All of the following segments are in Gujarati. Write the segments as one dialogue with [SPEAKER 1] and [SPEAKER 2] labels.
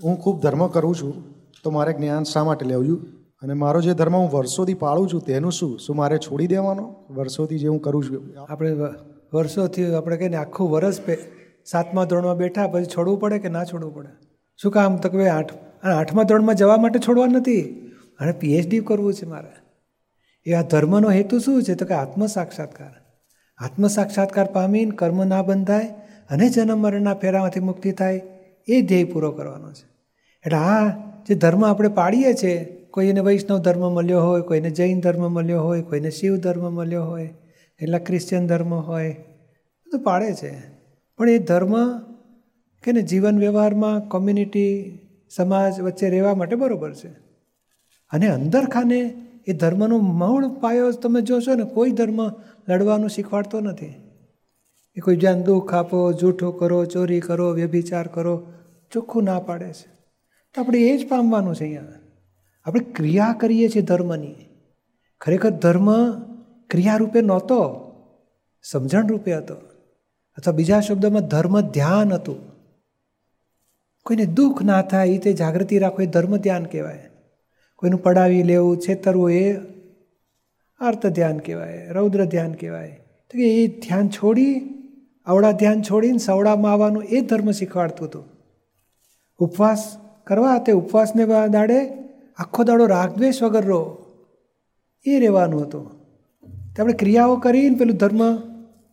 [SPEAKER 1] ખૂબ ધર્મ કરું છું, તો મારે જ્ઞાન શા માટે લેવું? અને મારો જે ધર્મ હું વર્ષોથી પાળું છું, તેનું શું? શું મારે છોડી દેવાનો? વર્ષોથી જે હું કરું છું.
[SPEAKER 2] આપણે વર્ષોથી આપણે કહીએ ને, આખું વર્ષ પે, સાતમા ધોરણમાં બેઠા, પછી છોડવું પડે કે ના છોડવું પડે? શું કામ? તો કે આઠ આઠમા ધોરણમાં જવા માટે છોડવા નથી. અને પીએચડી કરવું છે મારે. એ આ ધર્મનો હેતુ શું છે? તો કે આત્મ સાક્ષાત્કાર આત્મ સાક્ષાત્કાર પામીને કર્મ ના બંધાય અને જન્મ મરણના ફેરામાંથી મુક્તિ થાય. એ ધ્યેય પૂરો કરવાનો છે. એટલે આ જે ધર્મ આપણે પાડીએ છીએ કોઈને વૈષ્ણવ ધર્મ મળ્યો હોય, કોઈને જૈન ધર્મ મળ્યો હોય, કોઈને શિવ ધર્મ મળ્યો હોય એટલા ક્રિશ્ચિયન ધર્મ હોય બધું પાડે છે. પણ એ ધર્મ કે ને જીવન વ્યવહારમાં કોમ્યુનિટી સમાજ વચ્ચે રહેવા માટે બરાબર છે. અને અંદરખાને એ ધર્મનો મૌળ પાયો તમે જોશો ને, કોઈ ધર્મ લડવાનું શીખવાડતો નથી. એ કોઈ જ્યાં દુઃખ આપો, જૂઠું કરો, ચોરી કરો, વ્યભિચાર કરો, ચોખ્ખું ના પાડે છે. તો આપણે એ જ પામવાનું છે અહીંયા. આપણે ક્રિયા કરીએ છીએ ધર્મની. ખરેખર ધર્મ ક્રિયારૂપે નહોતો સમજણ રૂપે હતો. અથવા બીજા શબ્દોમાં ધર્મ ધ્યાન હતું. કોઈને દુઃખ ના થાય એ તે જાગૃતિ રાખો, એ ધર્મ ધ્યાન કહેવાય. કોઈનું પડાવી લેવું, છેતરવું એ અર્થ ધ્યાન કહેવાય, રૌદ્ર ધ્યાન કહેવાય. તો કે એ ધ્યાન છોડી અવળા ધ્યાન છોડીને સવડામાં આવવાનું એ ધર્મ શીખવાડતું હતું. ઉપવાસ કરવા તે ઉપવાસને દાડે આખો દાડો રાગદ્વેષ વગર રહો. એ રહેવાનું હતું. તે આપણે ક્રિયાઓ કરીને પેલું ધર્મ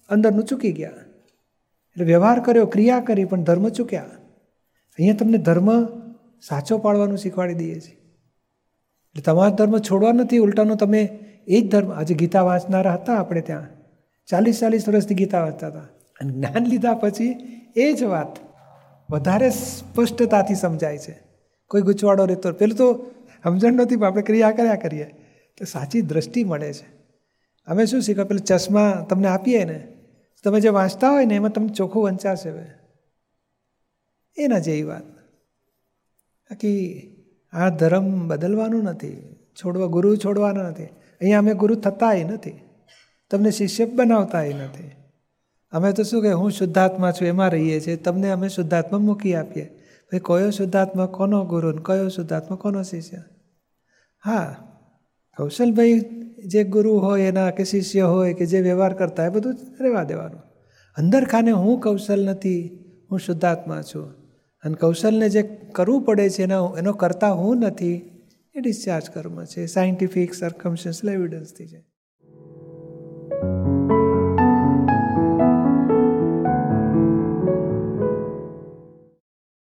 [SPEAKER 2] અંદરનું ચૂકી ગયા. એટલે વ્યવહાર કર્યો, ક્રિયા કરી, પણ ધર્મ ચૂક્યા. અહીંયા તમને ધર્મ સાચો પાડવાનું શીખવાડી દઈએ છીએ. એટલે તમારો ધર્મ છોડવા નથી, ઉલટાનો તમે એ જ ધર્મ, આજે ગીતા વાંચનારા હતા આપણે ત્યાં. ચાલીસ ચાલીસ વર્ષથી ગીતા વાંચતા હતા. અને જ્ઞાન લીધા પછી એ જ વાત વધારે સ્પષ્ટતાથી સમજાય છે. કોઈ ગૂંચવાડો રહેતો પેલું તો સમજણ નહોતી, પણ આપણે ક્રિયા કર્યા કરીએ. તો સાચી દ્રષ્ટિ મળે છે. અમે શું શીખો પેલું ચશ્મા તમને આપીએ ને તમે જે વાંચતા હોય ને, એમાં તમને ચોખ્ખું વંચાશે હવે. એના જેવી વાત. બાકી આ ધર્મ બદલવાનું નથી. છોડવા, ગુરુ છોડવાનો નથી. અહીંયા અમે ગુરુ થતાય નથી. તમને શિષ્ય બનાવતાય નથી. અમે તો શું કે હું શુદ્ધાત્મા છું, એમાં રહીએ છીએ. તમને અમે શુદ્ધાત્મા મૂકી આપીએ. ભાઈ, કયો શુદ્ધાત્મા, કોનો ગુરુ કયો શુદ્ધાત્મા, કોનો શિષ્ય? હા, કૌશલભાઈ જે ગુરુ હોય, એના કે શિષ્ય હોય, કે જે વ્યવહાર કરતા એ બધું રહેવા દેવાનું. અંદર ખાને હું કૌશલ નથી, હું શુદ્ધાત્મા છું. અને કૌશલને જે કરવું પડે છે, એનો એનો કરતા હું નથી, એ ડિસ્ચાર્જ કર્મ છે. સાયન્ટિફિક સરકમસ્ટન્શિયલ એવિડન્સથી છે.